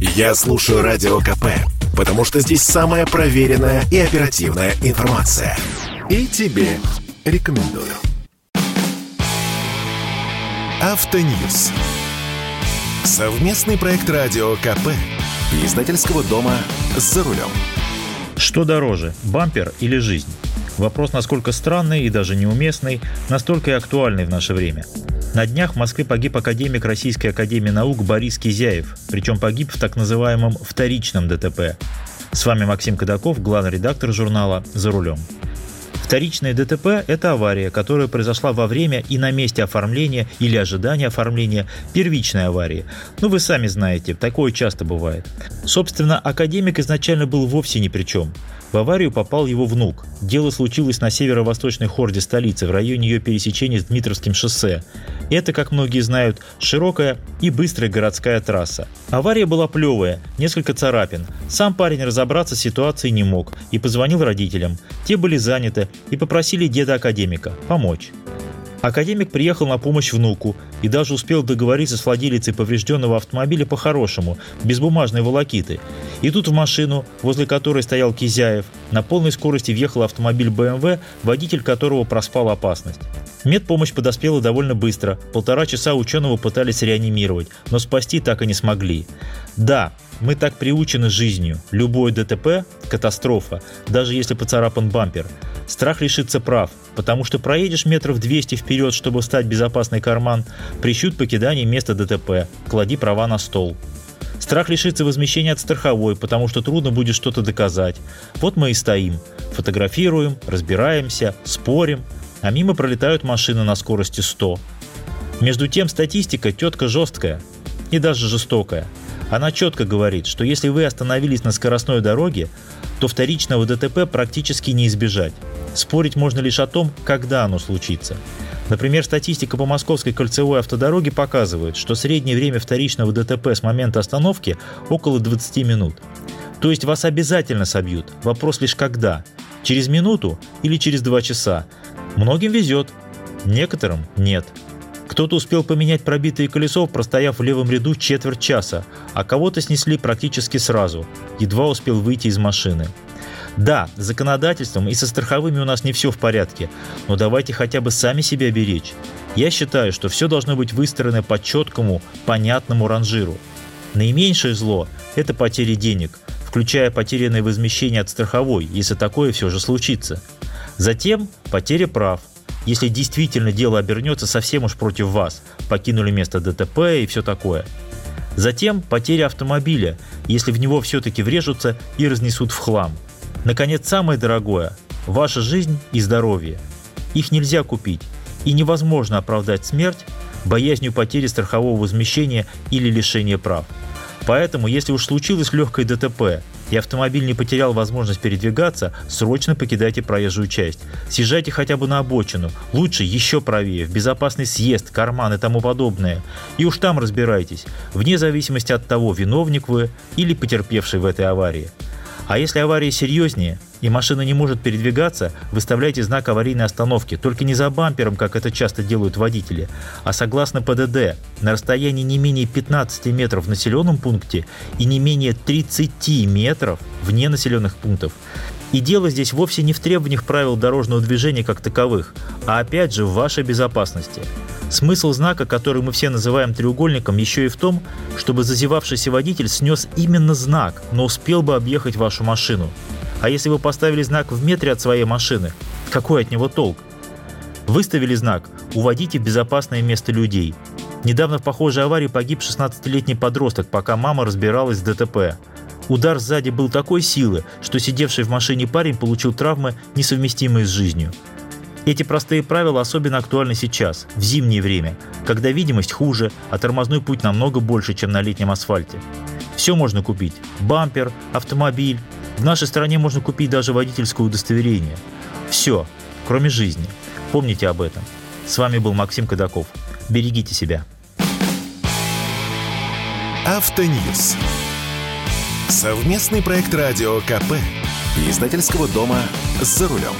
Я слушаю Радио КП, потому что здесь самая проверенная и оперативная информация. И тебе рекомендую. Автоньюз. Совместный проект Радио КП. Издательского дома «За рулем». Что дороже, бампер или жизнь? Вопрос насколько странный и даже неуместный, настолько и актуальный в наше время. На днях в Москве погиб академик Российской Академии Наук Борис Кизяев, причем погиб в так называемом вторичном ДТП. С вами Максим Кадаков, главный редактор журнала «За рулем». Вторичное ДТП – это авария, которая произошла во время и на месте оформления или ожидания оформления первичной аварии. Ну, вы сами знаете, такое часто бывает. Собственно, академик изначально был вовсе ни при чем. В аварию попал его внук. Дело случилось на северо-восточной хорде столицы, в районе ее пересечения с Дмитровским шоссе. Это, как многие знают, широкая и быстрая городская трасса. Авария была плевая, несколько царапин. Сам парень разобраться с ситуацией не мог и позвонил родителям. Те были заняты и попросили деда-академика помочь. Академик приехал на помощь внуку и даже успел договориться с владелицей поврежденного автомобиля по-хорошему, без бумажной волокиты. И тут в машину, возле которой стоял Кизяев, на полной скорости въехал автомобиль БМВ, водитель которого проспал опасность. Медпомощь подоспела довольно быстро. Полтора часа ученого пытались реанимировать, но спасти так и не смогли. Да, мы так приучены жизнью. Любое ДТП – катастрофа, даже если поцарапан бампер. Страх лишиться прав, потому что проедешь метров 200 вперед, чтобы встать безопасный карман, прищут покидание места ДТП, клади права на стол. Страх лишиться возмещения от страховой, потому что трудно будет что-то доказать. Вот мы и стоим. Фотографируем, разбираемся, спорим, а мимо пролетают машины на скорости 100. Между тем статистика тетка жесткая и даже жестокая. Она четко говорит, что если вы остановились на скоростной дороге, то вторичного ДТП практически не избежать. Спорить можно лишь о том, когда оно случится. Например, статистика по Московской кольцевой автодороге показывает, что среднее время вторичного ДТП с момента остановки около 20 минут. То есть вас обязательно собьют. Вопрос лишь когда. Через минуту или через два часа. Многим везет, некоторым нет. Кто-то успел поменять пробитое колесо, простояв в левом ряду четверть часа, а кого-то снесли практически сразу, едва успел выйти из машины. Да, с законодательством и со страховыми у нас не все в порядке, но давайте хотя бы сами себя беречь. Я считаю, что все должно быть выстроено по четкому, понятному ранжиру. Наименьшее зло – это потери денег, включая потерянное возмещение от страховой, если такое все же случится. Затем потеря прав, если действительно дело обернется совсем уж против вас, покинули место ДТП и все такое. Затем потеря автомобиля, если в него все-таки врежутся и разнесут в хлам. Наконец, самое дорогое – ваша жизнь и здоровье. Их нельзя купить, и невозможно оправдать смерть боязнью потери страхового возмещения или лишения прав. Поэтому, если уж случилось легкое ДТП, и автомобиль не потерял возможность передвигаться, срочно покидайте проезжую часть. Съезжайте хотя бы на обочину, лучше еще правее, в безопасный съезд, карман и тому подобное. И уж там разбирайтесь, вне зависимости от того, виновник вы или потерпевший в этой аварии. А если авария серьезнее, и машина не может передвигаться, выставляйте знак аварийной остановки, только не за бампером, как это часто делают водители, а согласно ПДД, на расстоянии не менее 15 метров в населенном пункте и не менее 30 метров вне населенных пунктов. И дело здесь вовсе не в требованиях правил дорожного движения как таковых, а опять же в вашей безопасности. Смысл знака, который мы все называем треугольником, еще и в том, чтобы зазевавшийся водитель снес именно знак, но успел бы объехать вашу машину. А если вы поставили знак в метре от своей машины, какой от него толк? Выставили знак «Уводите в безопасное место людей». Недавно в похожей аварии погиб 16-летний подросток, пока мама разбиралась с ДТП. Удар сзади был такой силы, что сидевший в машине парень получил травмы, несовместимые с жизнью. Эти простые правила особенно актуальны сейчас, в зимнее время, когда видимость хуже, а тормозной путь намного больше, чем на летнем асфальте. Все можно купить – бампер, автомобиль. В нашей стране можно купить даже водительское удостоверение. Все, кроме жизни. Помните об этом. С вами был Максим Кадаков. Берегите себя. Автоньюз. Совместный проект радио КП. Издательского дома «За рулем».